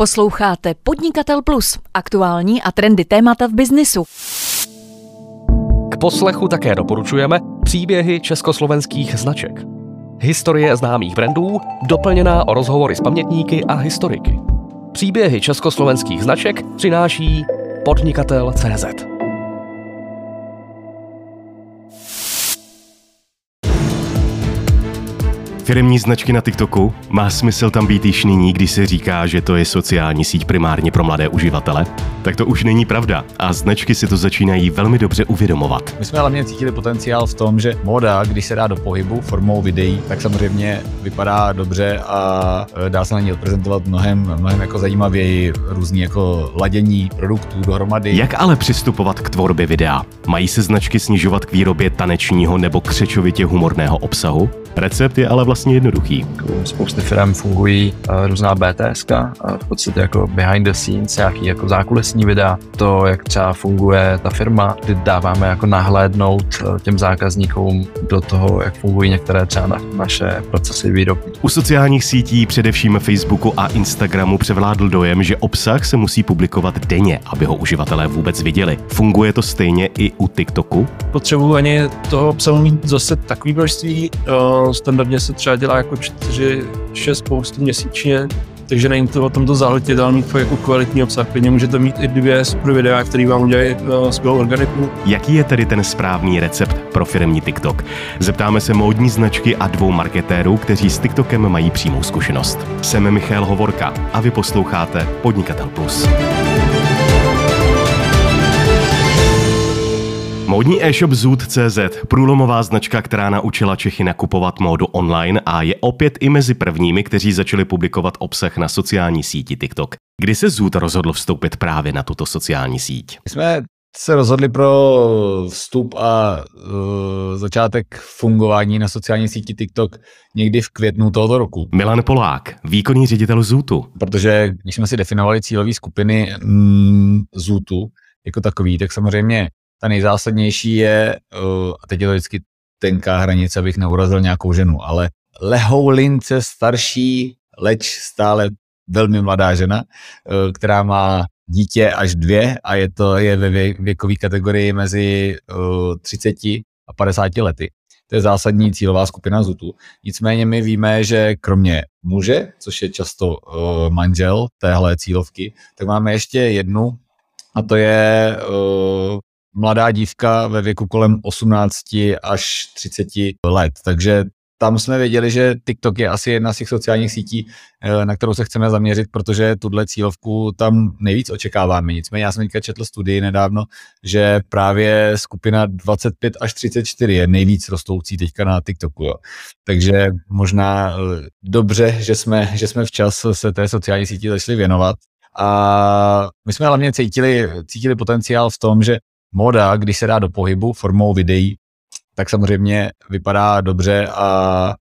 Posloucháte Podnikatel Plus, aktuální a trendy témata v biznisu. K poslechu také doporučujeme příběhy československých značek. Historie známých brandů, doplněná o rozhovory s pamětníky a historiky. Příběhy československých značek přináší podnikatel.cz. Firmní značky na TikToku? Má smysl tam být již nyní, když se říká, že to je sociální síť primárně pro mladé uživatele? Tak to už není pravda a značky si to začínají velmi dobře uvědomovat. My jsme hlavně cítili potenciál v tom, že moda, když se dá do pohybu formou videí, tak samozřejmě vypadá dobře a e, dá se na ní odprezentovat mnohem, mnohem jako zajímavěji různý jako ladění produktů dohromady. Jak ale přistupovat k tvorbě videa? Mají se značky snižovat k výrobě tanečního nebo křečovitě humorného obsahu? Recept je ale vlastně jednoduchý. Spousty firm fungují uh, různá BTS, v podstatě jako behind the scenes, nějaký jako zákulisní videa, to, jak třeba funguje ta firma, kdy dáváme jako nahlédnout uh, těm zákazníkům do toho, jak fungují některé třeba na, naše procesy výroby. U sociálních sítí, především Facebooku a Instagramu, převládl dojem, že obsah se musí publikovat denně, aby ho uživatelé vůbec viděli. Funguje to stejně i u TikToku? Potřebuji ani toho obsahu mít zase takový množství, standardně se třeba dělá jako 4-6 postů měsíčně, takže není to o tomto záletě, ale mít jako kvalitní obsah. Klidně můžete mít i dvě super videa, které vám udělají skvělou organiku. Jaký je tedy ten správný recept pro firmní TikTok? Zeptáme se módní značky a dvou marketérů, kteří s TikTokem mají přímou zkušenost. Jsem Michal Hovorka a vy posloucháte Podnikatel Plus. Módní e-shop Zoot.cz, průlomová značka, která naučila Čechy nakupovat módu online a je opět i mezi prvními, kteří začali publikovat obsah na sociální síti TikTok. Kdy se Zoot rozhodl vstoupit právě na tuto sociální síť? My jsme se rozhodli pro vstup a uh, začátek fungování na sociální síti TikTok někdy v květnu tohoto roku. Milan Polák, výkonný ředitel Zootu. Protože když jsme si definovali cílové skupiny mm, Zootu jako takový, tak samozřejmě ta nejzásadnější je, uh, a teď je to vždycky tenká hranice, abych neurazil nějakou ženu, ale lehoulince starší, leč stále velmi mladá žena, uh, která má dítě až dvě a je to je ve věkové kategorii mezi uh, 30 a 50 lety. To je zásadní cílová skupina ZUTu. Nicméně my víme, že kromě muže, což je často uh, manžel téhle cílovky, tak máme ještě jednu a to je uh, mladá dívka ve věku kolem 18 až 30 let. Takže tam jsme věděli, že TikTok je asi jedna z těch sociálních sítí, eh, na kterou se chceme zaměřit, protože tuhle cílovku tam nejvíc očekáváme. Nicméně já jsem teďka četl studii nedávno, že právě skupina 25 až 34 je nejvíc rostoucí teďka na TikToku. Jo. Takže možná eh, dobře, že jsme, že jsme včas se té sociální síti začali věnovat. A my jsme hlavně cítili, cítili potenciál v tom, že moda, když se dá do pohybu formou videí, tak samozřejmě vypadá dobře a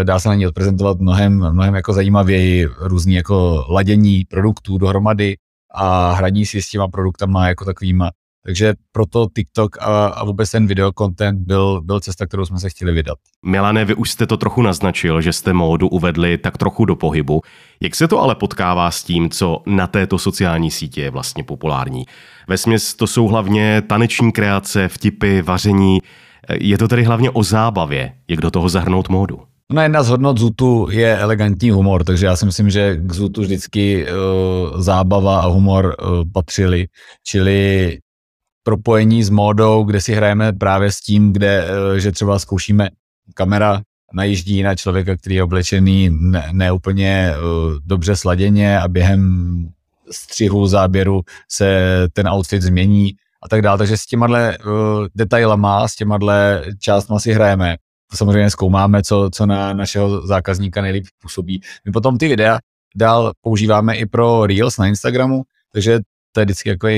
e, dá se na ní odprezentovat mnohem, mnohem jako zajímavěji různý jako ladění produktů dohromady a hraní si s těma produktama jako takovýma. Takže proto TikTok a, a vůbec ten videokontent byl, byl cesta, kterou jsme se chtěli vydat. Milane, vy už jste to trochu naznačil, že jste módu uvedli tak trochu do pohybu. Jak se to ale potkává s tím, co na této sociální síti je vlastně populární? Vesměs to jsou hlavně taneční kreace, vtipy, vaření. Je to tedy hlavně o zábavě, jak do toho zahrnout módu? No jedna z hodnot Zutu je elegantní humor, takže já si myslím, že k Zutu vždycky uh, zábava a humor uh, patřili. Čili propojení s módou, kde si hrajeme právě s tím, kde, eh, že třeba zkoušíme kamera najíždí na člověka, který je oblečený neúplně ne dobře sladěně a během střihu, záběru se ten outfit změní a tak dále. Takže s těma uh, detailama, s těma částma si hrajeme. Samozřejmě zkoumáme, co, co na našeho zákazníka nejlíp působí. My potom ty videa dál používáme i pro Reels na Instagramu, takže to je vždycky jako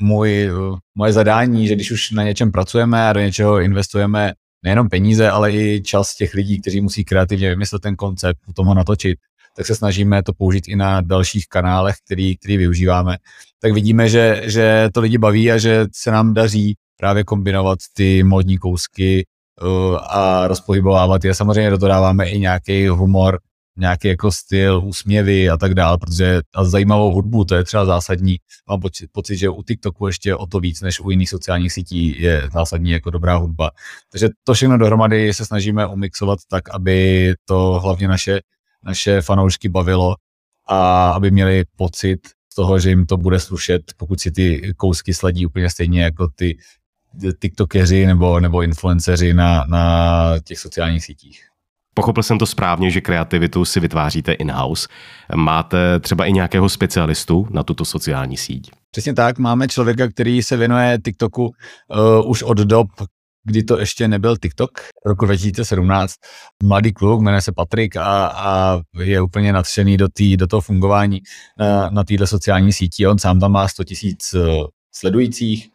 můj, moje zadání, že když už na něčem pracujeme a do něčeho investujeme nejenom peníze, ale i čas těch lidí, kteří musí kreativně vymyslet ten koncept, potom ho natočit, tak se snažíme to použít i na dalších kanálech, který, který využíváme. Tak vidíme, že, že to lidi baví a že se nám daří právě kombinovat ty modní kousky uh, a rozpohybovávat je. Samozřejmě do toho dáváme i nějaký humor, nějaký jako styl, úsměvy a tak dále, protože a zajímavou hudbu, to je třeba zásadní. Mám pocit, že u TikToku ještě o to víc, než u jiných sociálních sítí je zásadní jako dobrá hudba. Takže to všechno dohromady se snažíme umixovat tak, aby to hlavně naše, naše fanoušky bavilo a aby měli pocit z toho, že jim to bude slušet, pokud si ty kousky sledí úplně stejně jako ty tiktokeři nebo, nebo influenceři na, na těch sociálních sítích. Pochopil jsem to správně, že kreativitu si vytváříte in-house. Máte třeba i nějakého specialistu na tuto sociální síť? Přesně tak, máme člověka, který se věnuje TikToku uh, už od dob, kdy to ještě nebyl TikTok, roku 2017. Mladý kluk, jmenuje se Patrik a, a je úplně nadšený do, tý, do toho fungování na, na této sociální síti. On sám tam má 100 tisíc uh, sledujících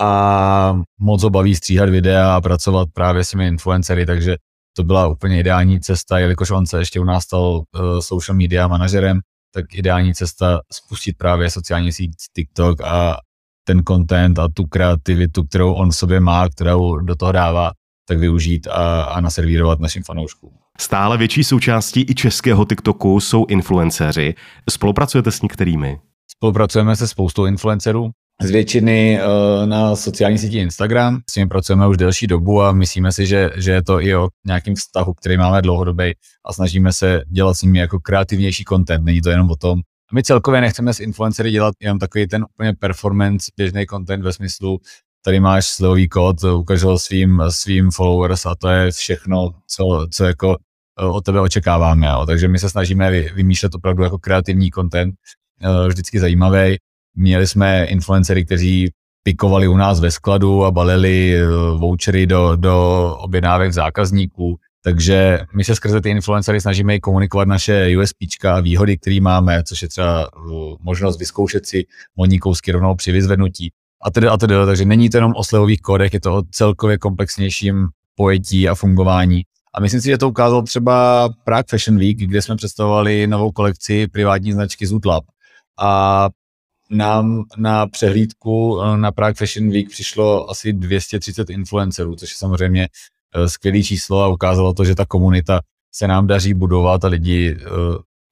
a moc ho baví stříhat videa a pracovat právě s těmi influencery, takže to byla úplně ideální cesta, jelikož on se ještě u nás stal uh, social media manažerem, tak ideální cesta spustit právě sociální síť TikTok a ten content a tu kreativitu, kterou on v sobě má, kterou do toho dává, tak využít a, a naservírovat našim fanouškům. Stále větší součástí i českého TikToku jsou influenceři. Spolupracujete s některými? Spolupracujeme se spoustou influencerů z většiny uh, na sociální síti Instagram. S nimi pracujeme už delší dobu a myslíme si, že, že je to i o nějakým vztahu, který máme dlouhodobý a snažíme se dělat s nimi jako kreativnější content. Není to jenom o tom. My celkově nechceme s influencery dělat jenom takový ten úplně performance, běžný content ve smyslu, tady máš slevový kód, ukaž ho svým, svým followers a to je všechno, co, co jako eh, od tebe očekáváme. Jo. Takže my se snažíme vymýšlet opravdu jako kreativní content, eh, vždycky zajímavý Měli jsme influencery, kteří pikovali u nás ve skladu a balili eh, vouchery do, do objednávek zákazníků. Takže my se skrze ty influencery snažíme komunikovat naše USP a výhody, které máme, což je třeba eh, možnost vyzkoušet si modní kousky rovnou při vyzvednutí. A tedy, a tedy, takže není to jenom o slevových kódech, je to o celkově komplexnějším pojetí a fungování. A myslím si, že to ukázal třeba Prague Fashion Week, kde jsme představovali novou kolekci privátní značky Zutlab. A nám na přehlídku eh, na Prague Fashion Week přišlo asi 230 influencerů, což je samozřejmě eh, skvělé číslo a ukázalo to, že ta komunita se nám daří budovat a lidi, eh,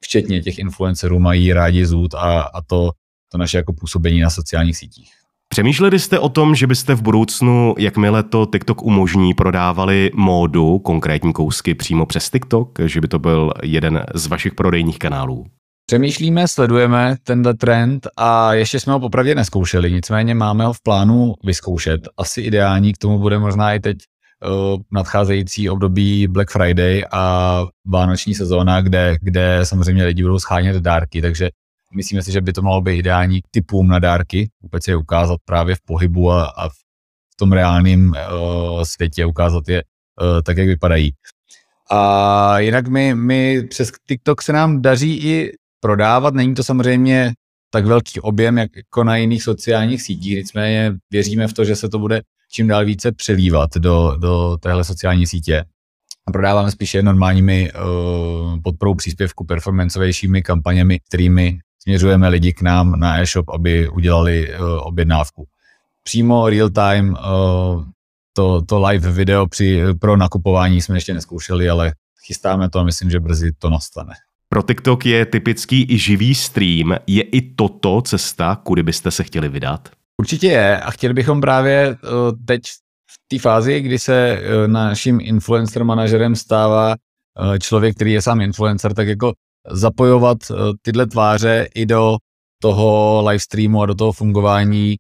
včetně těch influencerů, mají rádi zůd a, a to, to naše jako působení na sociálních sítích. Přemýšleli jste o tom, že byste v budoucnu, jakmile to TikTok umožní, prodávali módu, konkrétní kousky přímo přes TikTok, že by to byl jeden z vašich prodejních kanálů? Přemýšlíme, sledujeme tenhle trend a ještě jsme ho popravdě neskoušeli, nicméně máme ho v plánu vyzkoušet. Asi ideální k tomu bude možná i teď uh, nadcházející období Black Friday a vánoční sezóna, kde, kde samozřejmě lidi budou schánět dárky, takže myslíme si, že by to mohlo být ideální typům na dárky, vůbec je ukázat právě v pohybu a, a v tom reálném uh, světě, ukázat je uh, tak, jak vypadají. A jinak my, my přes TikTok se nám daří i prodávat. Není to samozřejmě tak velký objem, jak jako na jiných sociálních sítích, nicméně věříme v to, že se to bude čím dál více přelívat do, do téhle sociální sítě. A prodáváme spíše normálními uh, podporou příspěvku performancovějšími kampaněmi, kterými směřujeme lidi k nám na e-shop, aby udělali uh, objednávku. Přímo real time uh, to, to live video při, pro nakupování jsme ještě neskoušeli, ale chystáme to a myslím, že brzy to nastane. Pro TikTok je typický i živý stream. Je i toto cesta, kudy byste se chtěli vydat? Určitě je a chtěli bychom právě uh, teď v té fázi, kdy se uh, naším influencer manažerem stává uh, člověk, který je sám influencer, tak jako zapojovat tyhle tváře i do toho live streamu a do toho fungování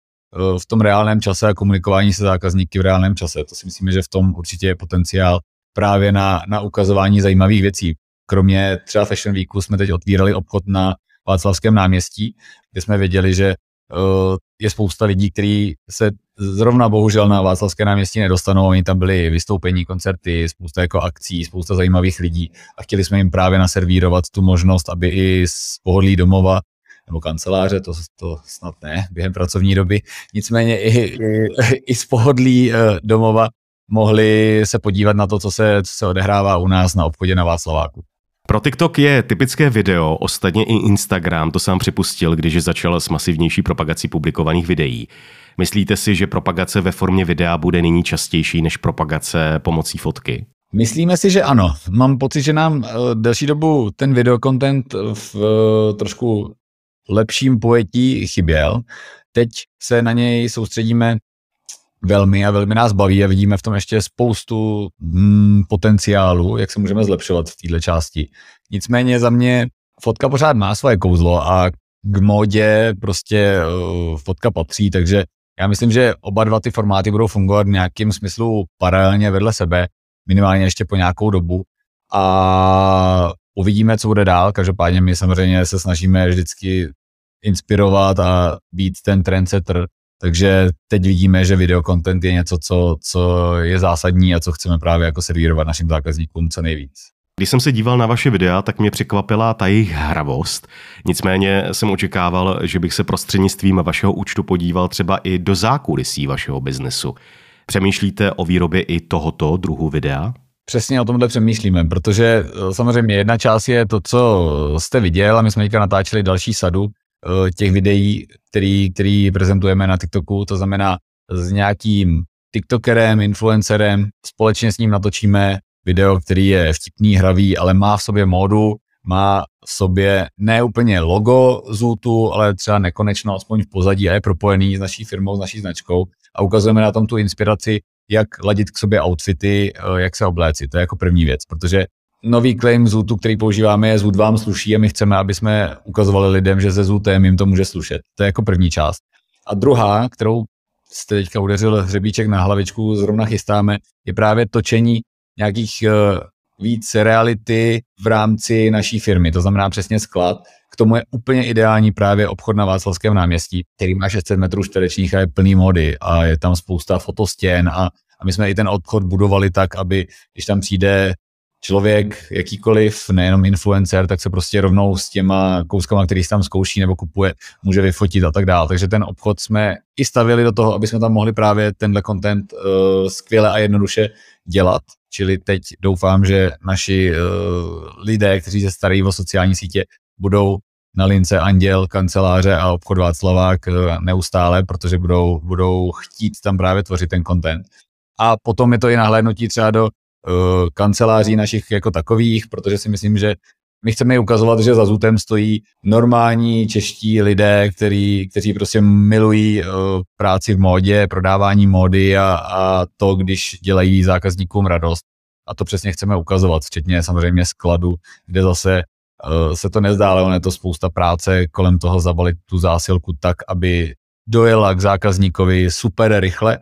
v tom reálném čase a komunikování se zákazníky v reálném čase. To si myslíme, že v tom určitě je potenciál právě na, na ukazování zajímavých věcí kromě třeba Fashion Weeku jsme teď otvírali obchod na Václavském náměstí, kde jsme věděli, že uh, je spousta lidí, kteří se zrovna bohužel na Václavské náměstí nedostanou. Oni tam byli vystoupení, koncerty, spousta jako akcí, spousta zajímavých lidí a chtěli jsme jim právě naservírovat tu možnost, aby i z pohodlí domova nebo kanceláře, to, to snad ne, během pracovní doby, nicméně i, i, i z pohodlí uh, domova mohli se podívat na to, co se, co se odehrává u nás na obchodě na Václaváku. Pro TikTok je typické video, ostatně i Instagram to sám připustil, když začal s masivnější propagací publikovaných videí. Myslíte si, že propagace ve formě videa bude nyní častější než propagace pomocí fotky? Myslíme si, že ano. Mám pocit, že nám uh, delší dobu ten videokontent v uh, trošku lepším pojetí chyběl. Teď se na něj soustředíme velmi a velmi nás baví a vidíme v tom ještě spoustu mm, potenciálu, jak se můžeme zlepšovat v této části. Nicméně za mě fotka pořád má svoje kouzlo a k módě prostě uh, fotka patří, takže já myslím, že oba dva ty formáty budou fungovat v nějakém smyslu paralelně vedle sebe, minimálně ještě po nějakou dobu a uvidíme, co bude dál. Každopádně my samozřejmě se snažíme vždycky inspirovat a být ten trendsetter, takže teď vidíme, že videokontent je něco, co, co je zásadní a co chceme právě jako servírovat našim zákazníkům co nejvíc. Když jsem se díval na vaše videa, tak mě překvapila ta jejich hravost. Nicméně jsem očekával, že bych se prostřednictvím vašeho účtu podíval třeba i do zákulisí vašeho biznesu. Přemýšlíte o výrobě i tohoto druhu videa? Přesně o tomhle přemýšlíme, protože eh, samozřejmě jedna část je to, co jste viděl a my jsme teďka natáčeli další sadu těch videí, který, který prezentujeme na TikToku, to znamená s nějakým TikTokerem, influencerem, společně s ním natočíme video, který je vtipný, hravý, ale má v sobě módu, má v sobě ne úplně logo Zootu, ale třeba nekonečno, aspoň v pozadí a je propojený s naší firmou, s naší značkou a ukazujeme na tom tu inspiraci, jak ladit k sobě outfity, eh, jak se obléci. To je jako první věc, protože nový claim Zootu, který používáme, je Zoot vám sluší a my chceme, aby jsme ukazovali lidem, že se Zootem jim to může slušet. To je jako první část. A druhá, kterou jste teďka udeřil hřebíček na hlavičku, zrovna chystáme, je právě točení nějakých uh, víc reality v rámci naší firmy, to znamená přesně sklad. K tomu je úplně ideální právě obchod na Václavském náměstí, který má 600 metrů čtverečních a je plný mody a je tam spousta fotostěn a, a my jsme i ten obchod budovali tak, aby když tam přijde člověk, jakýkoliv, nejenom influencer, tak se prostě rovnou s těma kouskama, který si tam zkouší nebo kupuje, může vyfotit a tak dále. Takže ten obchod jsme i stavili do toho, aby jsme tam mohli právě tenhle content uh, skvěle a jednoduše dělat. Čili teď doufám, že naši uh, lidé, kteří se starají o sociální sítě, budou na lince Anděl, kanceláře a obchod Václavák uh, neustále, protože budou, budou chtít tam právě tvořit ten content. A potom je to i nahlédnutí třeba do uh, kanceláří našich jako takových, protože si myslím, že my chceme ukazovat, že za Zutem stojí normální čeští lidé, který, kteří prostě milují uh, práci v módě, prodávání módy a, a to, když dělají zákazníkům radost. A to přesně chceme ukazovat, včetně samozřejmě skladu, kde zase uh, se to nezdá, ale on je to spousta práce kolem toho zabalit tu zásilku tak, aby dojela k zákazníkovi super rychle,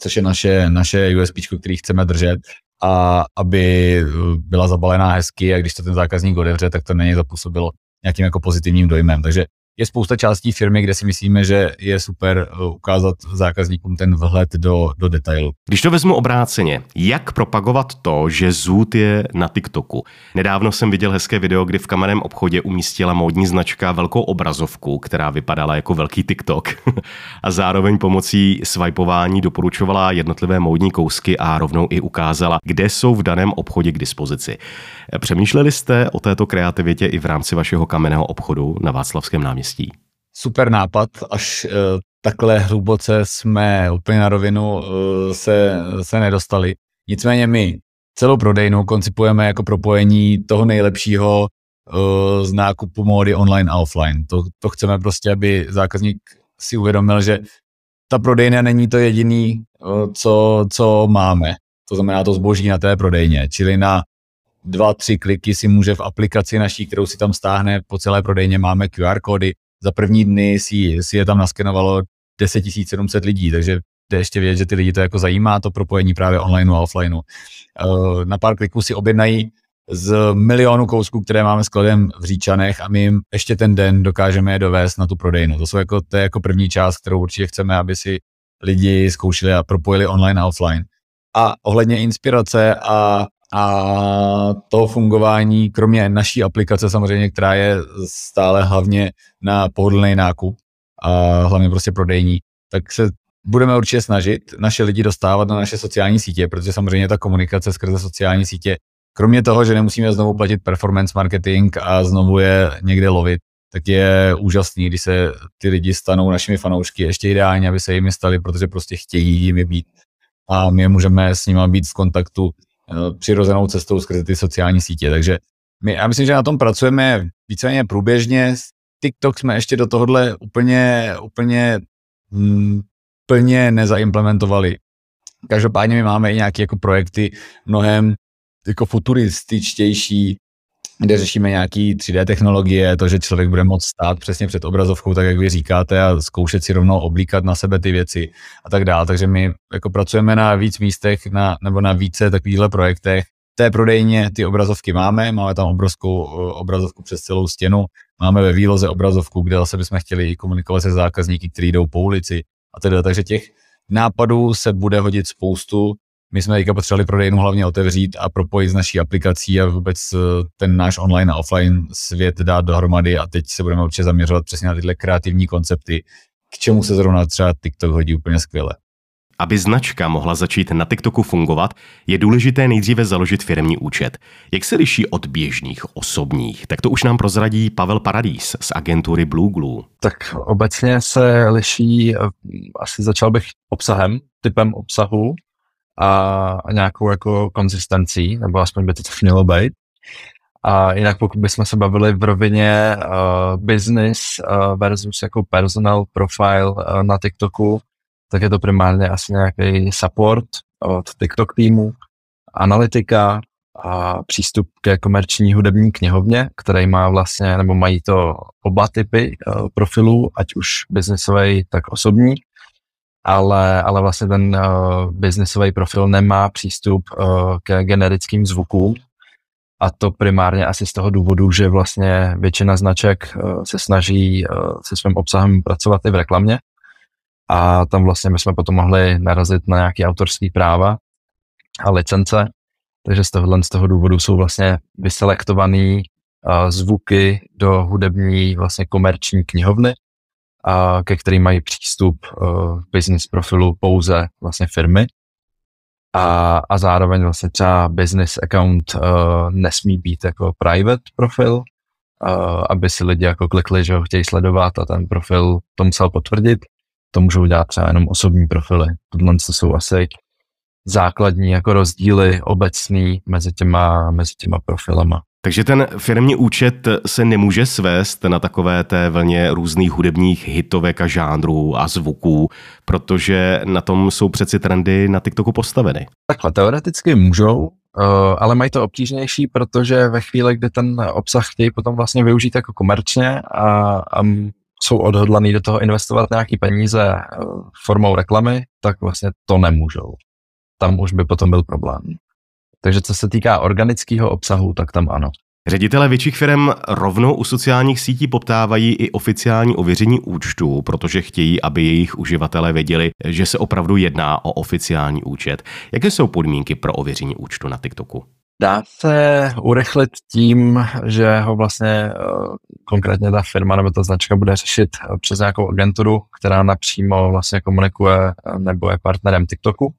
což je naše, naše USP, který chceme držet a aby eh, byla zabalená hezky a když to ten zákazník otevře, tak to na něj zapůsobilo nějakým jako pozitivním dojmem. Takže je spousta částí firmy, kde si myslíme, že je super eh, ukázat zákazníkům ten vhled do, do detailu. Když to vezmu obráceně, jak propagovat to, že Zoot je na TikToku? Nedávno jsem viděl hezké video, kdy v kamenném obchodě umístila módní značka velkou obrazovku, která vypadala jako velký TikTok a zároveň pomocí swipování doporučovala jednotlivé módní kousky a rovnou i ukázala, kde jsou v daném obchodě k dispozici. Přemýšleli jste o této kreativitě i v rámci vašeho kamenného obchodu na Václavském náměstí? Super nápad, až uh, takhle hluboce jsme úplně na rovinu uh, se, se nedostali. Nicméně my celou prodejnu koncipujeme jako propojení toho nejlepšího uh, z nákupu módy online a offline. To, to chceme prostě, aby zákazník si uvědomil, že ta prodejna není to jediný, co, co máme. To znamená to zboží na té prodejně, čili na dva, tři kliky si může v aplikaci naší, kterou si tam stáhne po celé prodejně, máme QR kódy. Za první dny si, si je tam naskenovalo 10 700 lidí, takže jde ještě vědět, že ty lidi to jako zajímá, to propojení právě online a offline. Eh, na pár kliků si objednají z milionu kousků, které máme skladem v Říčanech a my jim ještě ten den dokážeme je dovést na tu prodejnu. To, jsou jako, to je jako první část, kterou určitě chceme, aby si lidi zkoušeli a propojili online a offline. A ohledně inspirace a a to fungování, kromě naší aplikace samozřejmě, která je stále hlavně na pohodlný nákup a hlavně prostě prodejní, tak se budeme určitě snažit naše lidi dostávat na naše sociální sítě, protože samozřejmě ta komunikace skrze sociální sítě, kromě toho, že nemusíme znovu platit performance marketing a znovu je někde lovit, tak je úžasný, když se ty lidi stanou našimi fanoušky, ještě ideálně, aby se jimi stali, protože prostě chtějí jimi být. A my můžeme s nimi být v kontaktu přirozenou cestou skrze ty sociální sítě. Takže my, já myslím, že na tom pracujeme víceméně průběžně. TikTok jsme ještě do tohohle úplně, úplně hm, plně nezaimplementovali. Každopádně my máme i nějaké jako projekty mnohem jako futurističtější, kde řešíme nějaký 3D technologie, to, že člověk bude moct stát přesně před obrazovkou, tak jak vy říkáte, a zkoušet si rovnou oblíkat na sebe ty věci a tak dále. Takže my jako pracujeme na víc místech na, nebo na více takovýchhle projektech. Té prodejně ty obrazovky máme, máme tam obrovskou obrazovku přes celou stěnu, máme ve výloze obrazovku, kde zase bychom chtěli komunikovat se zákazníky, kteří jdou po ulici a teda. Takže těch nápadů se bude hodit spoustu my jsme teďka potřebovali prodejnu hlavně otevřít a propojit s naší aplikací a vůbec eh, ten náš online a offline svět dát dohromady a teď se budeme určitě zaměřovat přesně na tyhle kreativní koncepty, k čemu se zrovna třeba TikTok hodí úplně skvěle. Aby značka mohla začít na TikToku fungovat, je důležité nejdříve založit firmní účet. Jak se liší od běžných osobních? Tak to už nám prozradí Pavel Paradís z agentury Blue Glue. Tak obecně se liší, eh, asi začal bych obsahem, typem obsahu, a nějakou jako konzistencí, nebo aspoň by to tak mělo být. A jinak pokud bychom se bavili v rovině uh, business uh, versus jako personal profile uh, na TikToku, tak je to primárně asi nějaký support od TikTok týmu, analytika a přístup ke komerční hudební knihovně, který má vlastně, nebo mají to oba typy uh, profilů, ať už biznisový, tak osobní ale, ale vlastně ten uh, businessový profil nemá přístup uh, ke generickým zvukům. A to primárně asi z toho důvodu, že vlastně většina značek uh, se snaží uh, se svým obsahem pracovat i v reklamě. A tam vlastně my jsme potom mohli narazit na nějaké autorské práva a licence, takže z tohohle z toho důvodu jsou vlastně vyselektované uh, zvuky do hudební vlastně komerční knihovny, ke kterým mají přístup uh, business profilu pouze vlastně firmy. A, a zároveň vlastně třeba business account uh, nesmí být jako private profil, uh, aby si lidi jako klikli, že ho chtějí sledovat a ten profil to musel potvrdit. To můžou dělat třeba jenom osobní profily. Tohle jsou asi základní jako rozdíly obecný mezi těma, mezi těma profilama. Takže ten firmní účet se nemůže svést na takové té vlně různých hudebních hitovek a žánrů a zvuků, protože na tom jsou přeci trendy na TikToku postaveny. Takhle teoreticky můžou, eh, ale mají to obtížnější, protože ve chvíli, kdy ten obsah chtějí potom vlastně využít jako komerčně a, a jsou odhodlaný do toho investovat nějaký peníze eh, formou reklamy, tak vlastně to nemůžou. Tam už by potom byl problém. Takže co se týká organického obsahu, tak tam ano. Ředitele větších firm rovnou u sociálních sítí poptávají i oficiální ověření účtu, protože chtějí, aby jejich uživatelé věděli, že se opravdu jedná o oficiální účet. Jaké jsou podmínky pro ověření účtu na TikToku? Dá se urychlit tím, že ho vlastně eh, konkrétně ta firma nebo ta značka bude řešit eh, přes nějakou agenturu, která napřímo vlastně komunikuje eh, nebo je partnerem TikToku.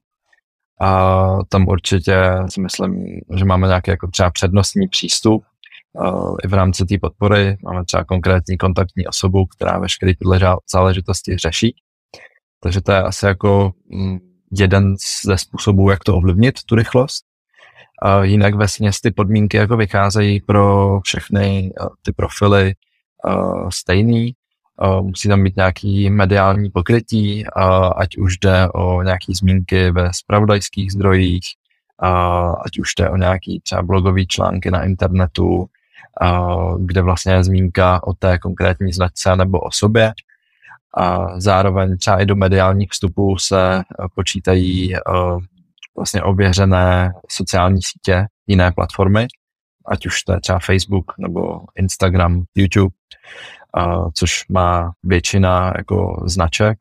A tam určitě si myslím, že máme nějaký jako třeba přednostní přístup uh, i v rámci té podpory. Máme třeba konkrétní kontaktní osobu, která veškeré tyhle záležitosti řeší. Takže to je asi jako mm, jeden ze způsobů, jak to ovlivnit, tu rychlost. A jinak ve ty podmínky jako vycházejí pro všechny uh, ty profily uh, stejný musí tam být nějaký mediální pokrytí, ať už jde o nějaké zmínky ve spravodajských zdrojích, ať už jde o nějaký třeba blogový články na internetu, kde vlastně je zmínka o té konkrétní značce nebo osobě. A zároveň třeba i do mediálních vstupů se počítají vlastně ověřené sociální sítě, jiné platformy, ať už to je třeba Facebook nebo Instagram, YouTube což má většina jako značek.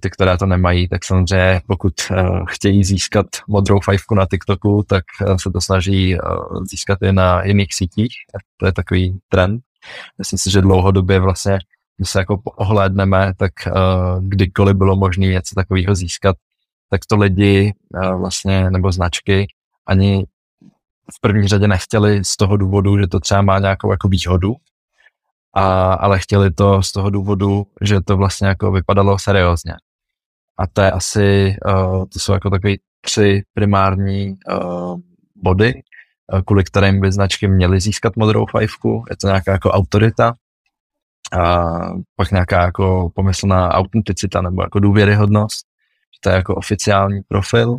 Ty, které to nemají, tak samozřejmě pokud uh, chtějí získat modrou fajfku na TikToku, tak uh, se to snaží uh, získat i na jiných sítích. To je takový trend. Myslím si, že dlouhodobě vlastně, když se jako ohlédneme, tak uh, kdykoliv bylo možné něco takového získat, tak to lidi uh, vlastně, nebo značky ani v první řadě nechtěli z toho důvodu, že to třeba má nějakou jako výhodu, a, ale chtěli to z toho důvodu, že to vlastně jako vypadalo seriózně. A to je asi, uh, to jsou jako takové tři primární uh, body, uh, kvůli kterým by značky měly získat modrou fajfku. Je to nějaká jako autorita, a pak nějaká jako pomyslná autenticita nebo jako důvěryhodnost, že to je jako oficiální profil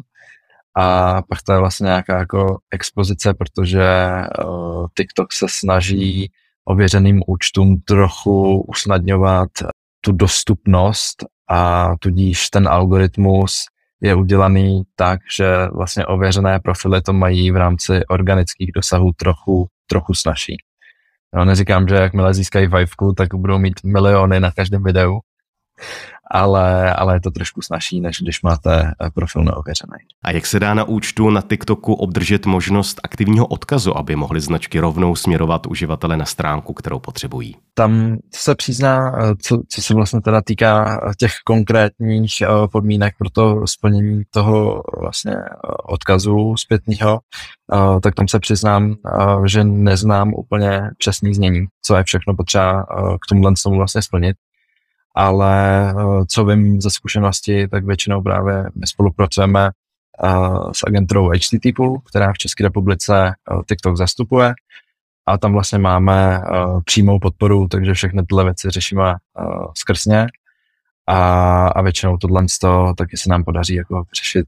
a pak to je vlastně nějaká jako expozice, protože uh, TikTok se snaží ověřeným účtům trochu usnadňovat tu dostupnost a tudíž ten algoritmus je udělaný tak, že vlastně ověřené profily to mají v rámci organických dosahů trochu, trochu snažší. No, neříkám, že jakmile získají vajvku, tak budou mít miliony na každém videu, ale, ale je to trošku snažší, než když máte eh, profil neověřený. A jak se dá na účtu na TikToku obdržet možnost aktivního odkazu, aby mohly značky rovnou směrovat uživatele na stránku, kterou potřebují? Tam se přizná, eh, co, co se vlastně teda týká eh, těch konkrétních podmínek pro to splnění toho vlastně odkazu zpětného, tak tam se přiznám, že neznám úplně přesný znění, co je všechno potřeba k tomu vlastně splnit ale eh, co vím ze zkušenosti, tak většinou právě my spolupracujeme eh, s agenturou HTT Pool, která v České republice eh, TikTok zastupuje a tam vlastně máme přímou podporu, takže všechny tyhle věci řešíme skrz ně a, a většinou tohle to taky se nám podaří jako řešit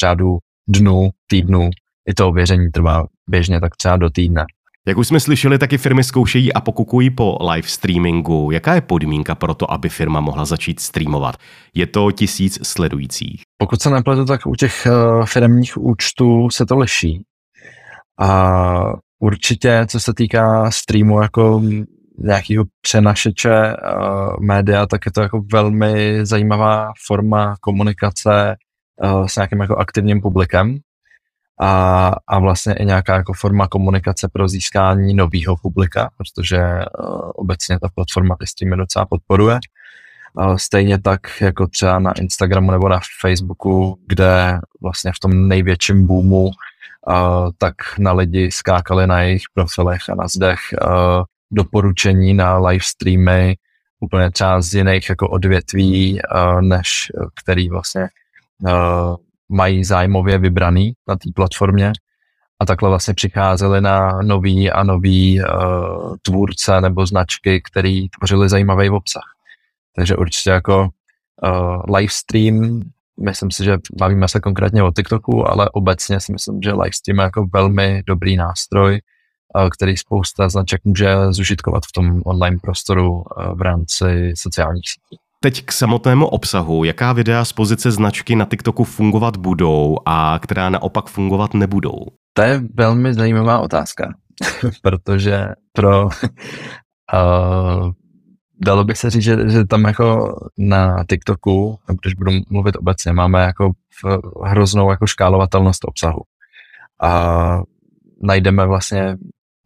řádu dnů, týdnů. I to ověření trvá běžně tak třeba do týdne. Jak už jsme slyšeli, taky firmy zkoušejí a pokukují po live streamingu. Jaká je podmínka pro to, aby firma mohla začít streamovat? Je to tisíc sledujících? Pokud se nepletu, tak u těch uh, firmních účtů se to liší. A určitě, co se týká streamu jako nějakého přenašeče uh, média, tak je to jako velmi zajímavá forma komunikace uh, s nějakým jako aktivním publikem a, a vlastně i nějaká jako forma komunikace pro získání nového publika, protože uh, obecně ta platforma ty streamy docela podporuje. Uh, stejně tak jako třeba na Instagramu nebo na Facebooku, kde vlastně v tom největším boomu uh, tak na lidi skákali na jejich profilech a na zdech uh, doporučení na live streamy úplně třeba z jiných jako odvětví, uh, než který vlastně uh, mají zájmově vybraný na té platformě a takhle vlastně přicházeli na nový a nový uh, tvůrce nebo značky, který tvořili zajímavý obsah. Takže určitě jako uh, live stream, myslím si, že bavíme se konkrétně o TikToku, ale obecně si myslím, že live stream je jako velmi dobrý nástroj, uh, který spousta značek může zužitkovat v tom online prostoru uh, v rámci sociálních sítí. Teď k samotnému obsahu. Jaká videa z pozice značky na TikToku fungovat budou a která naopak fungovat nebudou? To je velmi zajímavá otázka, protože pro uh, dalo by se říct, že, že tam jako na TikToku, když budu mluvit obecně, máme jako hroznou jako škálovatelnost obsahu. A najdeme vlastně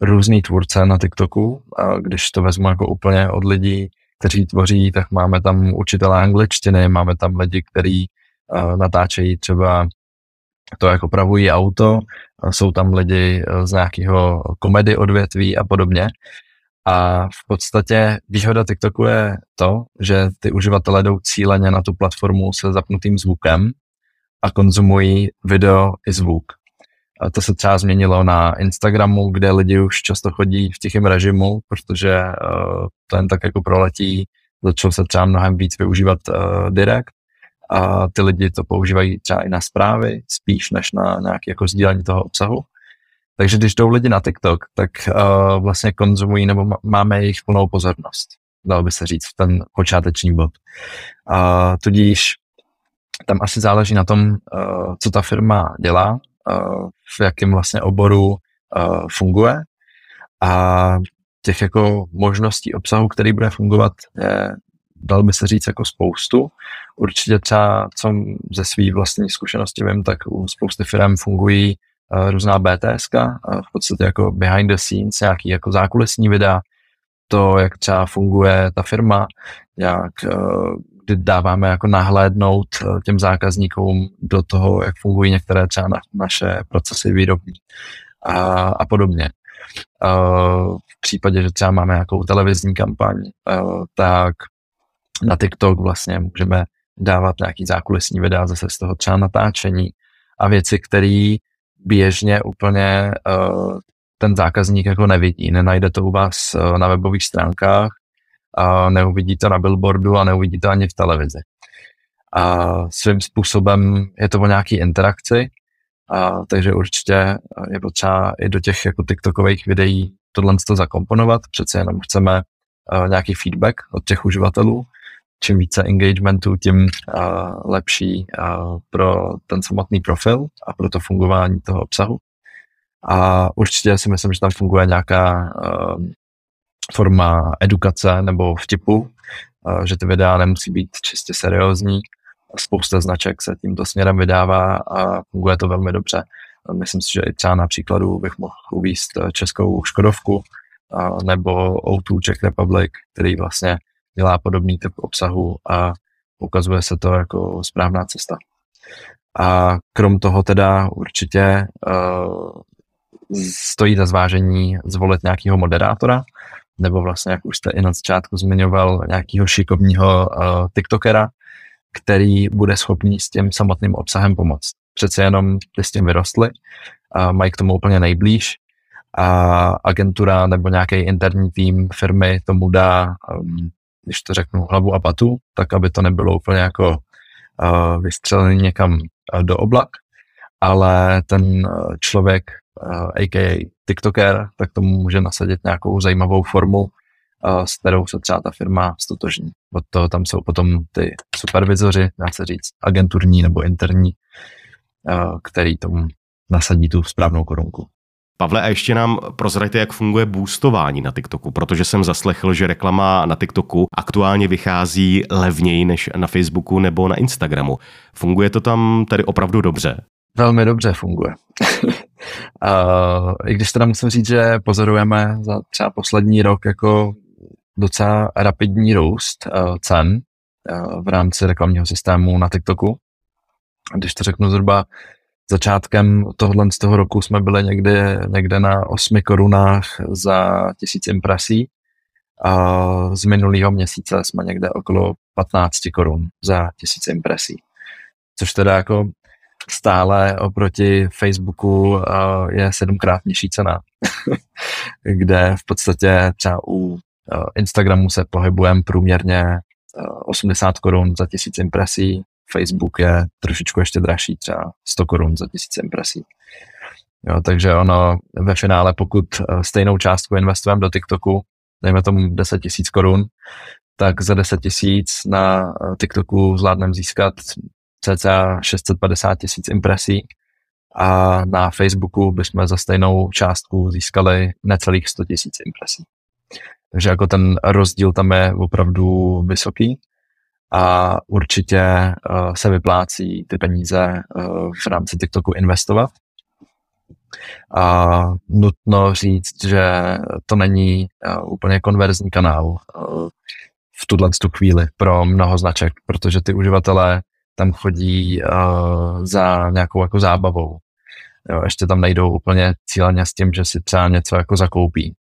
různý tvůrce na TikToku, a když to vezmu jako úplně od lidí, kteří tvoří, tak máme tam učitele angličtiny, máme tam lidi, kteří uh, natáčejí třeba to, jak opravují auto, jsou tam lidi eh, z nějakého komedy odvětví a podobně. A v podstatě výhoda TikToku je to, že ty uživatelé jdou cíleně na tu platformu se zapnutým zvukem a konzumují video i zvuk. To se třeba změnilo na Instagramu, kde lidi už často chodí v tichém režimu, protože to jen tak jako proletí. Začal se třeba mnohem víc využívat uh, direct a ty lidi to používají třeba i na zprávy, spíš než na nějaké jako sdílení toho obsahu. Takže když jdou lidi na TikTok, tak uh, vlastně konzumují nebo máme jejich plnou pozornost, dalo by se říct, v ten počáteční bod. Uh, tudíž tam asi záleží na tom, uh, co ta firma dělá, v jakém vlastně oboru funguje a těch jako možností obsahu, který bude fungovat, je, dal by se říct jako spoustu. Určitě třeba, co ze své vlastní zkušenosti vím, tak u spousty firm fungují uh, různá BTS, v podstatě jako behind the scenes, nějaký jako zákulisní videa, to, jak třeba funguje ta firma, jak kdy dáváme jako nahlédnout eh, těm zákazníkům do toho, jak fungují některé třeba na, naše procesy výrobní a, a podobně. Uh, v případě, že třeba máme nějakou televizní kampaň, uh, tak na TikTok vlastně můžeme dávat nějaký zákulisní videa zase z toho třeba natáčení a věci, které běžně úplně uh, ten zákazník jako nevidí. Nenajde to u vás na webových stránkách, a neuvidí to na billboardu a neuvidí to ani v televizi. A svým způsobem je to o nějaký interakci, a, takže určitě je potřeba i do těch jako TikTokových videí tohle to zakomponovat, přece jenom chceme nějaký feedback od těch uživatelů. Čím více engagementu, tím lepší pro ten samotný profil a pro to fungování toho obsahu. A určitě si myslím, že tam funguje nějaká forma edukace nebo vtipu, že ty videa nemusí být čistě seriózní. Spousta značek se tímto směrem vydává a funguje to velmi dobře. Myslím si, že i třeba na příkladu bych mohl uvíst českou Škodovku nebo O2 Czech Republic, který vlastně dělá podobný typ obsahu a ukazuje se to jako správná cesta. A krom toho teda určitě uh, stojí za zvážení zvolit nějakého moderátora, nebo vlastně, jak už jste i na začátku zmiňoval, nějakého šikovního uh, TikTokera, který bude schopný s tím samotným obsahem pomoct. Přece jenom ty s tím vyrostly a mají k tomu úplně nejblíž a agentura nebo nějaký interní tým firmy tomu dá, um, když to řeknu, hlavu a patu, tak aby to nebylo úplně jako uh, vystřelený někam uh, do oblak, ale ten uh, člověk, uh, a.k.a. TikToker, tak tomu může nasadit nějakou zajímavou formu, s kterou se třeba ta firma stotožní. Od toho tam jsou potom ty supervizoři, dá se říct, agenturní nebo interní, který tomu nasadí tu správnou korunku. Pavle, a ještě nám prozraďte, jak funguje boostování na TikToku, protože jsem zaslechl, že reklama na TikToku aktuálně vychází levněji než na Facebooku nebo na Instagramu. Funguje to tam tedy opravdu dobře? Velmi dobře funguje. uh, I když teda musím říct, že pozorujeme za třeba poslední rok jako docela rapidní růst uh, cen uh, v rámci reklamního systému na TikToku. Když to řeknu zhruba začátkem tohohle z toho roku jsme byli někde, někde na 8 korunách za tisíc impresí a z minulého měsíce jsme někde okolo 15 korun za tisíc impresí. Což teda jako stále oproti Facebooku je sedmkrát nižší cena, kde v podstatě třeba u Instagramu se pohybujeme průměrně 80 korun za tisíc impresí, Facebook je trošičku ještě dražší, třeba 100 korun za tisíc impresí. Jo, takže ono ve finále, pokud eh, stejnou částku investujeme do TikToku, dejme tomu 10 tisíc korun, tak za 10 tisíc na eh, TikToku zvládneme získat cca 650 tisíc impresí a na Facebooku bychom za stejnou částku získali necelých 100 tisíc impresí. Takže jako ten rozdíl tam je opravdu vysoký a určitě uh, se vyplácí ty peníze uh, v rámci TikToku investovat. A nutno říct, že to není uh, úplně konverzní kanál v tuhle tu chvíli pro mnoho značek, protože ty uživatelé tam chodí uh, za nějakou jako zábavou. Jo, ještě tam nejdou úplně cíleně s tím, že si třeba něco jako zakoupí.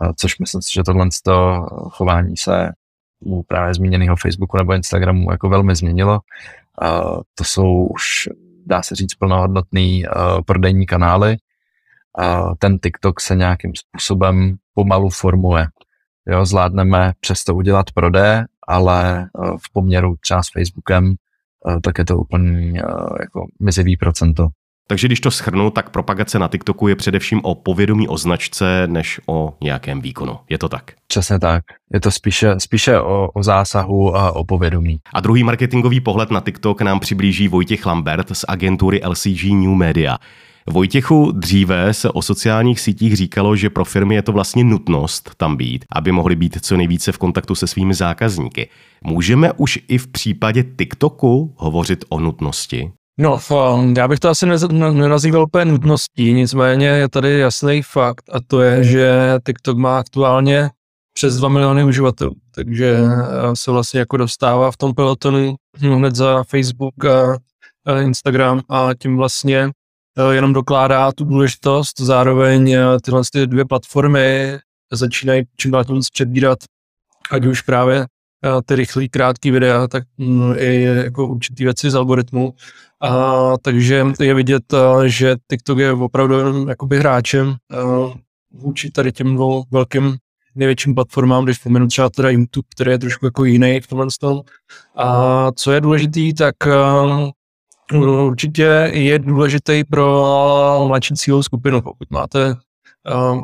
Uh, což myslím si, že tohle chování se u právě zmíněného Facebooku nebo Instagramu jako velmi změnilo. Uh, to jsou už, dá se říct, plnohodnotný uh, prodejní kanály. Uh, ten TikTok se nějakým způsobem pomalu formuje. Jo, zvládneme přesto udělat prodej, ale uh, v poměru třeba s Facebookem, tak je to úplně uh, jako mizivý procento. Takže když to schrnu, tak propagace na TikToku je především o povědomí o značce, než o nějakém výkonu. Je to tak? Přesně tak. Je to spíše, spíše o, o zásahu a o povědomí. A druhý marketingový pohled na TikTok nám přiblíží Vojtěch Lambert z agentury LCG New Media. Vojtěchu, dříve se o sociálních sítích říkalo, že pro firmy je to vlastně nutnost tam být, aby mohli být co nejvíce v kontaktu se svými zákazníky. Můžeme už i v případě TikToku hovořit o nutnosti? No, já bych to asi nenazýval úplně nutností, nicméně je tady jasný fakt a to je, že TikTok má aktuálně přes 2 miliony uživatelů, takže eh, se vlastně jako dostává v tom pelotonu hned za Facebook a Instagram a tím vlastně eh, jenom dokládá tu důležitost. Zároveň eh, tyhle ty dvě platformy začínají čím dál tím předbírat, ať už právě ty rychlé, krátké videa, tak mm, i jako určitý věci z algoritmu. A, takže je vidět, že TikTok je opravdu jakoby hráčem vůči tady těm dvou velkým největším platformám, když pomenu třeba teda YouTube, který je trošku jako jiný v tomhle tom. A co je důležitý, tak určitě je důležitý pro mladší cílovou skupinu. Pokud máte uh,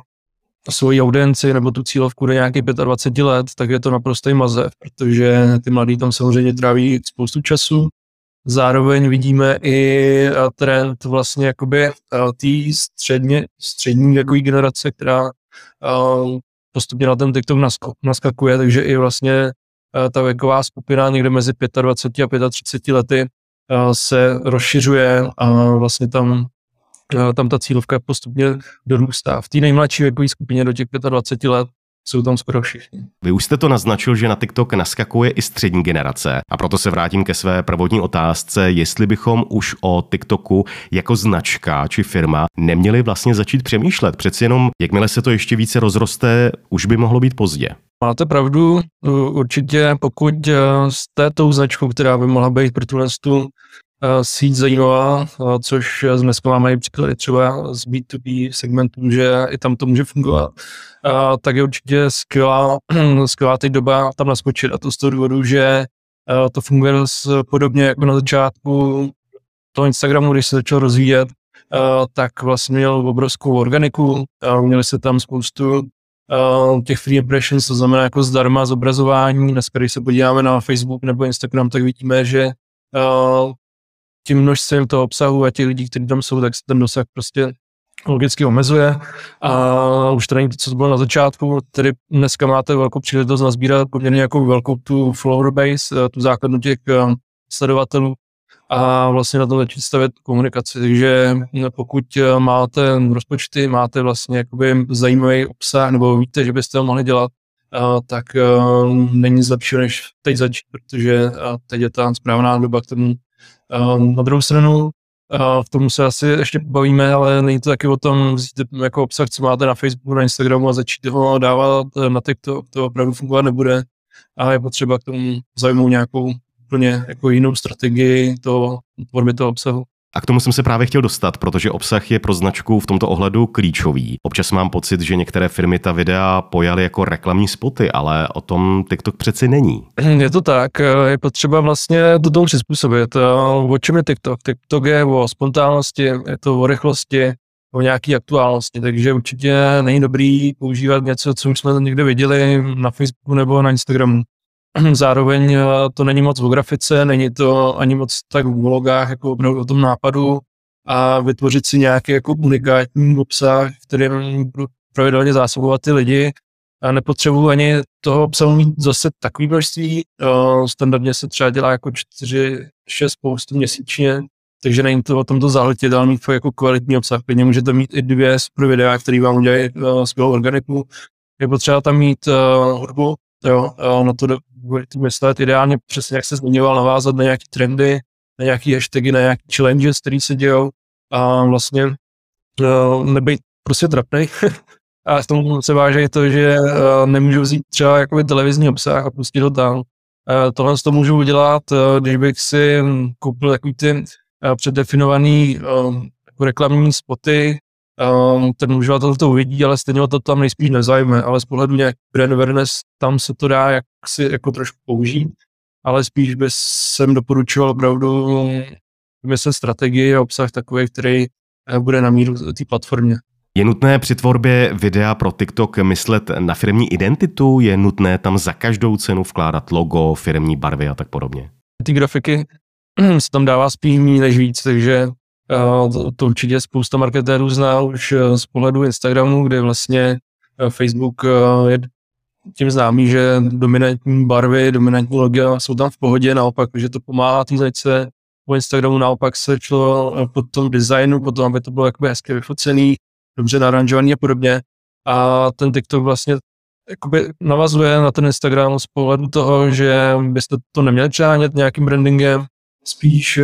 svoji audienci nebo tu cílovku do nějakých 25 let, tak je to naprostý mazev, protože ty mladí tam samozřejmě tráví spoustu času. Zároveň vidíme i trend vlastně jakoby té středně, střední věkové generace, která postupně na ten TikTok naskakuje, takže i vlastně eh, ta věková skupina někde mezi 25 a 35 lety eh, se rozšiřuje a vlastně tam, tam ta cílovka postupně dorůstá. V té nejmladší věkové skupině do těch 25 let jsou tam skoro všichni. Vy už jste to naznačil, že na TikTok naskakuje i střední generace a proto se vrátím ke své prvotní otázce, jestli bychom už o TikToku jako značka či firma neměli vlastně začít přemýšlet. Přeci jenom, jakmile se to ještě více rozroste, už by mohlo být pozdě. Máte pravdu, určitě pokud eh, jste tou značkou, která by mohla být pro tuhle Eh, síť zajímavá, eh, což dneska máme i příklady třeba z B2B segmentu, že i tam to může fungovat, eh, tak je určitě skvělá, skvělá teď doba tam naskočit a to z toho důvodu, že to funguje podobně jako na začátku toho Instagramu, když se začal rozvíjet, tak vlastně měl obrovskou organiku, měli se tam spoustu těch free impressions, to znamená jako zdarma zobrazování. Dneska, když se podíváme na Facebook nebo Instagram, tak vidíme, že tím množstvím toho obsahu a těch lidí, kteří tam jsou, tak se ten dosah prostě logicky omezuje a už to není to, co bylo na začátku, tedy dneska máte velkou příležitost nazbírat poměrně jako velkou tu follower base, eh, tu základnu těch sledovatelů a vlastně na tom začít stavět komunikaci. Takže eh, pokud máte rozpočty, máte vlastně jakoby zajímavý obsah nebo víte, že byste ho mohli dělat, tak není nic lepšího, než teď začít, protože teď je ta správná doba k tomu na druhou stranu, v tom se asi ještě bavíme, ale není to taky o tom vzít jako obsah, co máte na Facebooku, na Instagramu a začít ho dávat eh, na TikTok, to opravdu fungovat nebude a je potřeba k tomu zajmout nějakou úplně jako jinou strategii toho, tvorby toho obsahu. A k tomu jsem se právě chtěl dostat, protože obsah je pro značku v tomto ohledu klíčový. Občas mám pocit, že některé firmy ta videa pojaly jako reklamní spoty, ale o tom TikTok přeci není. Je to tak, je potřeba vlastně do toho přizpůsobit. O čem je TikTok? TikTok je o spontánnosti, je to o rychlosti, o nějaké aktuálnosti, takže určitě není dobrý používat něco, co už jsme někde viděli na Facebooku nebo na Instagramu. Zároveň eh, to není moc o grafice, není to ani moc tak v vlogách, jako opravdu o tom nápadu a vytvořit si nějaký jako unikátní obsah, kterým budu pravidelně zásobovat ty lidi. A nepotřebuji ani toho obsahu mít zase takový množství. Eh, standardně se třeba dělá jako 4-6 postů měsíčně, takže není to o tomto zahltit, ale mít jako kvalitní obsah. Klidně můžete mít i dvě super videa, které vám udělají skvělou organiku. Je potřeba tam mít uh, hudbu, jo, na to myslet ideálně přesně, jak se zmiňoval, navázat na nějaké trendy, na nějaké hashtagy, na nějaké challenges, které se dějou a vlastně uh, nebejt prostě trapnej. a v tom se váže to, že uh, nemůžu vzít třeba jakoby televizní obsah a pustit ho tam. Tohle to můžu udělat, když bych si koupil takový ty předdefinovaný jako reklamní spoty, um, ten uživatel to uvidí, ale stejně to tam nejspíš nezajme, ale z pohledu nějak brand awareness tam se to dá jak si jako trošku použít, ale spíš by jsem doporučoval opravdu vymyslet strategii a obsah takový, který eh, bude na míru té platformě. Je nutné při tvorbě videa pro TikTok myslet na firmní identitu? Je nutné tam za každou cenu vkládat logo, firmní barvy a tak podobně? Ty grafiky se tam dává spíš méně než víc, takže to, to určitě spousta marketérů zná už eh, z pohledu Instagramu, kde vlastně eh, Facebook eh, je tím známý, že dominantní barvy, dominantní logia jsou tam v pohodě, naopak, že to pomáhá té značce. Po Instagramu naopak se šlo po tom designu, po tom, aby to bylo jakoby hezky vyfocený, dobře naranžovaný a podobně. A ten TikTok vlastně jakoby navazuje na ten Instagram z pohledu toho, že byste to neměli přehánět nějakým brandingem, spíš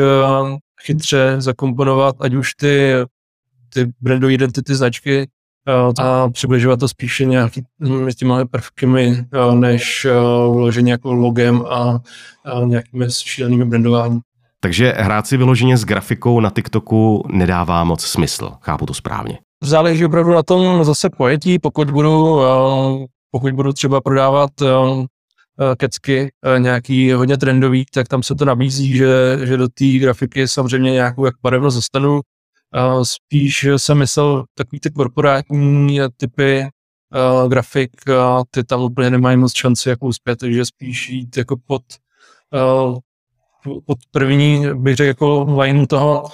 chytře zakomponovat, ať už ty, ty brandové identity značky, a přibližovat to spíše nějaký těma prvkami, než vložení jako logem a, a nějakými šílenými brandováním. Takže hrát si vyloženě s grafikou na TikToku nedává moc smysl, chápu to správně. Záleží opravdu na tom zase pojetí, pokud budu, pokud budu třeba prodávat kecky nějaký hodně trendový, tak tam se to nabízí, že, že do té grafiky samozřejmě nějakou jak barevnost dostanu, Spíš jsem myslel takový ty korporátní typy grafik, ty tam úplně nemají moc šanci jako uspět, takže spíš jít jako pod, pod první, bych řekl, jako line toho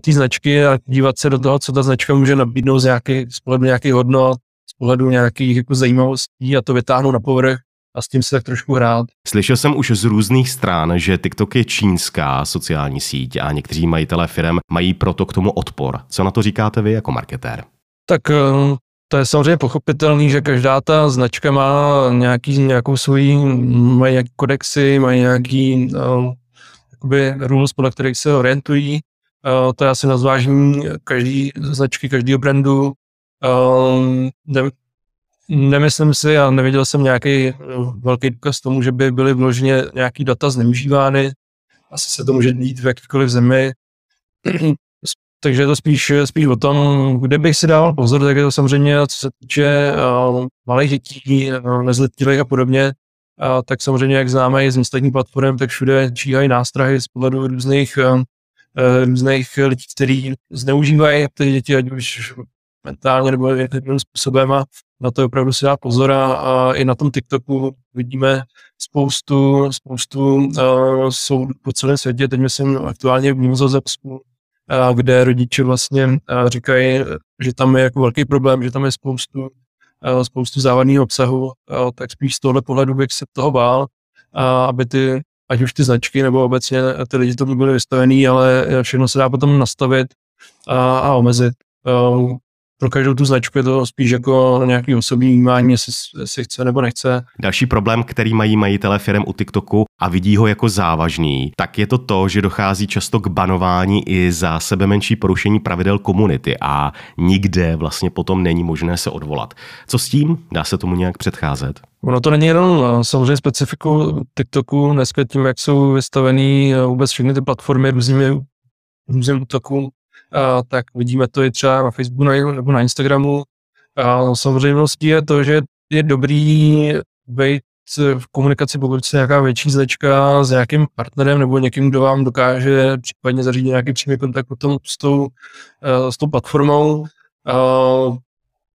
té značky a dívat se do toho, co ta značka může nabídnout z nějaký, z pohledu nějakých hodnot, z pohledu nějakých jako zajímavostí a to vytáhnout na povrch a s tím se tak trošku hrát. Slyšel jsem už z různých stran, že TikTok je čínská sociální síť a někteří majitelé firm mají proto k tomu odpor. Co na to říkáte vy jako marketér? Tak eh, to je samozřejmě pochopitelný, že každá ta značka má nějaký, nějakou svoji, mají nějaký kodexy, mají nějaký uh, jakoby rules, podle kterých se orientují. Uh, to je asi na zvážení každý značky, každého brandu. Nemyslím si a neviděl jsem nějaký eh, velký důkaz tomu, že by byly vloženě nějaký data zneužívány. Asi se to může dít v jakýkoliv zemi. Takže je to spíš, spíš o tom, kde bych si dával pozor, tak je to samozřejmě, co se týče uh, malých dětí, uh, nezletilých a podobně, uh, tak samozřejmě, jak známe i z ostatních platform, tak všude číhají nástrahy z pohledu různých, uh, různých lidí, kteří zneužívají ty děti, ať už mentálně nebo jakým způsobem a na to opravdu si dá pozor a, a i na tom TikToku vidíme spoustu, spoustu uh, jsou po celém světě, teď myslím aktuálně v Nizozemsku, uh, kde rodiče vlastně uh, říkají, že tam je jako velký problém, že tam je spoustu, uh, spoustu závadného obsahu, uh, tak spíš z tohle pohledu bych se toho bál, uh, aby ty, ať už ty značky nebo obecně ty lidi tomu byly vystavený, ale všechno se dá potom nastavit a, a omezit. Pro každou tu značku je to spíš jako nějaký osobní vnímání, jestli, jestli chce nebo nechce. Další problém, který mají majitele firm u TikToku a vidí ho jako závažný, tak je to to, že dochází často k banování i za sebe menší porušení pravidel komunity a nikde vlastně potom není možné se odvolat. Co s tím? Dá se tomu nějak předcházet? Ono to není jenom eh, samozřejmě specifiku TikToku, dneska tím, jak jsou vystavený eh, vůbec všechny ty platformy různými různým útokům, a, tak vidíme to i třeba na Facebooku nebo na Instagramu. A samozřejmostí je to, že je dobrý být v komunikaci, pokud se nějaká větší značka s nějakým partnerem nebo někým, kdo vám dokáže případně zařídit nějaký přímý kontakt potom s tou, s tou platformou.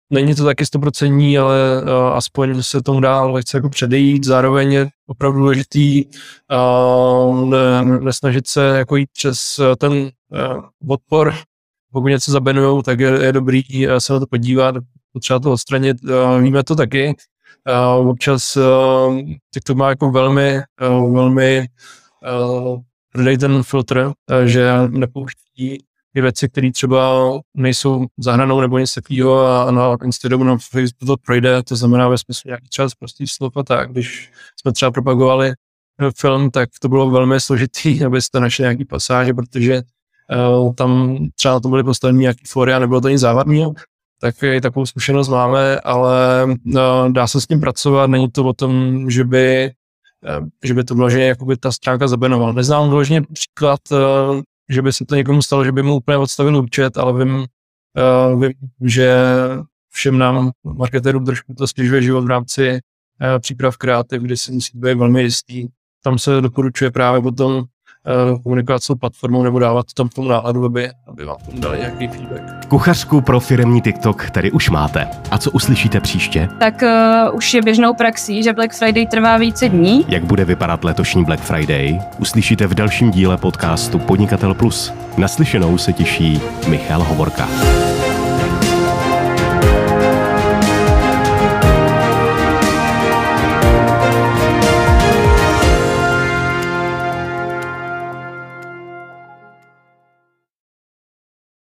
Není to taky stoprocentní, ale uh, aspoň se tomu dá lehce jako předejít. Zároveň je opravdu důležitý uh, ne, nesnažit se jako jít přes ten uh, odpor. Pokud něco zabenujou, tak je, je dobrý se na to podívat, potřeba to odstranit. Uh, víme to taky. Uh, občas uh, TikTok má jako velmi, uh, velmi uh, ten filtr, že nepouští i věci, které třeba nejsou zahranou nebo něco takového a na Instagramu, na Facebooku to projde, to znamená ve smyslu nějaký třeba prostý slov a tak. Když jsme třeba propagovali eh, film, tak to bylo velmi složitý, abyste našli nějaký pasáže, protože uh, tam třeba to byly postaveny nějaký fóry a nebylo to nic závadného. Tak i takovou zkušenost máme, ale uh, dá se s tím pracovat, není to o tom, že by že by to bylo, že jakoby ta stránka zabenovala. Neznám vložně příklad že by se to někomu stalo, že by mu úplně odstavil účet, ale vím, uh, vím že všem nám marketérům trošku to stěžuje život v rámci uh, příprav kreativ, kdy si musí být velmi jistý. Tam se doporučuje právě potom komunikovat s tou platformou nebo dávat tam tomu náladu, aby, aby vám tomu dali nějaký feedback. Kuchařku pro firmní TikTok tady už máte. A co uslyšíte příště? Tak uh, už je běžnou praxí, že Black Friday trvá více dní. Jak bude vypadat letošní Black Friday? Uslyšíte v dalším díle podcastu Podnikatel Plus. Naslyšenou se těší Michal Hovorka.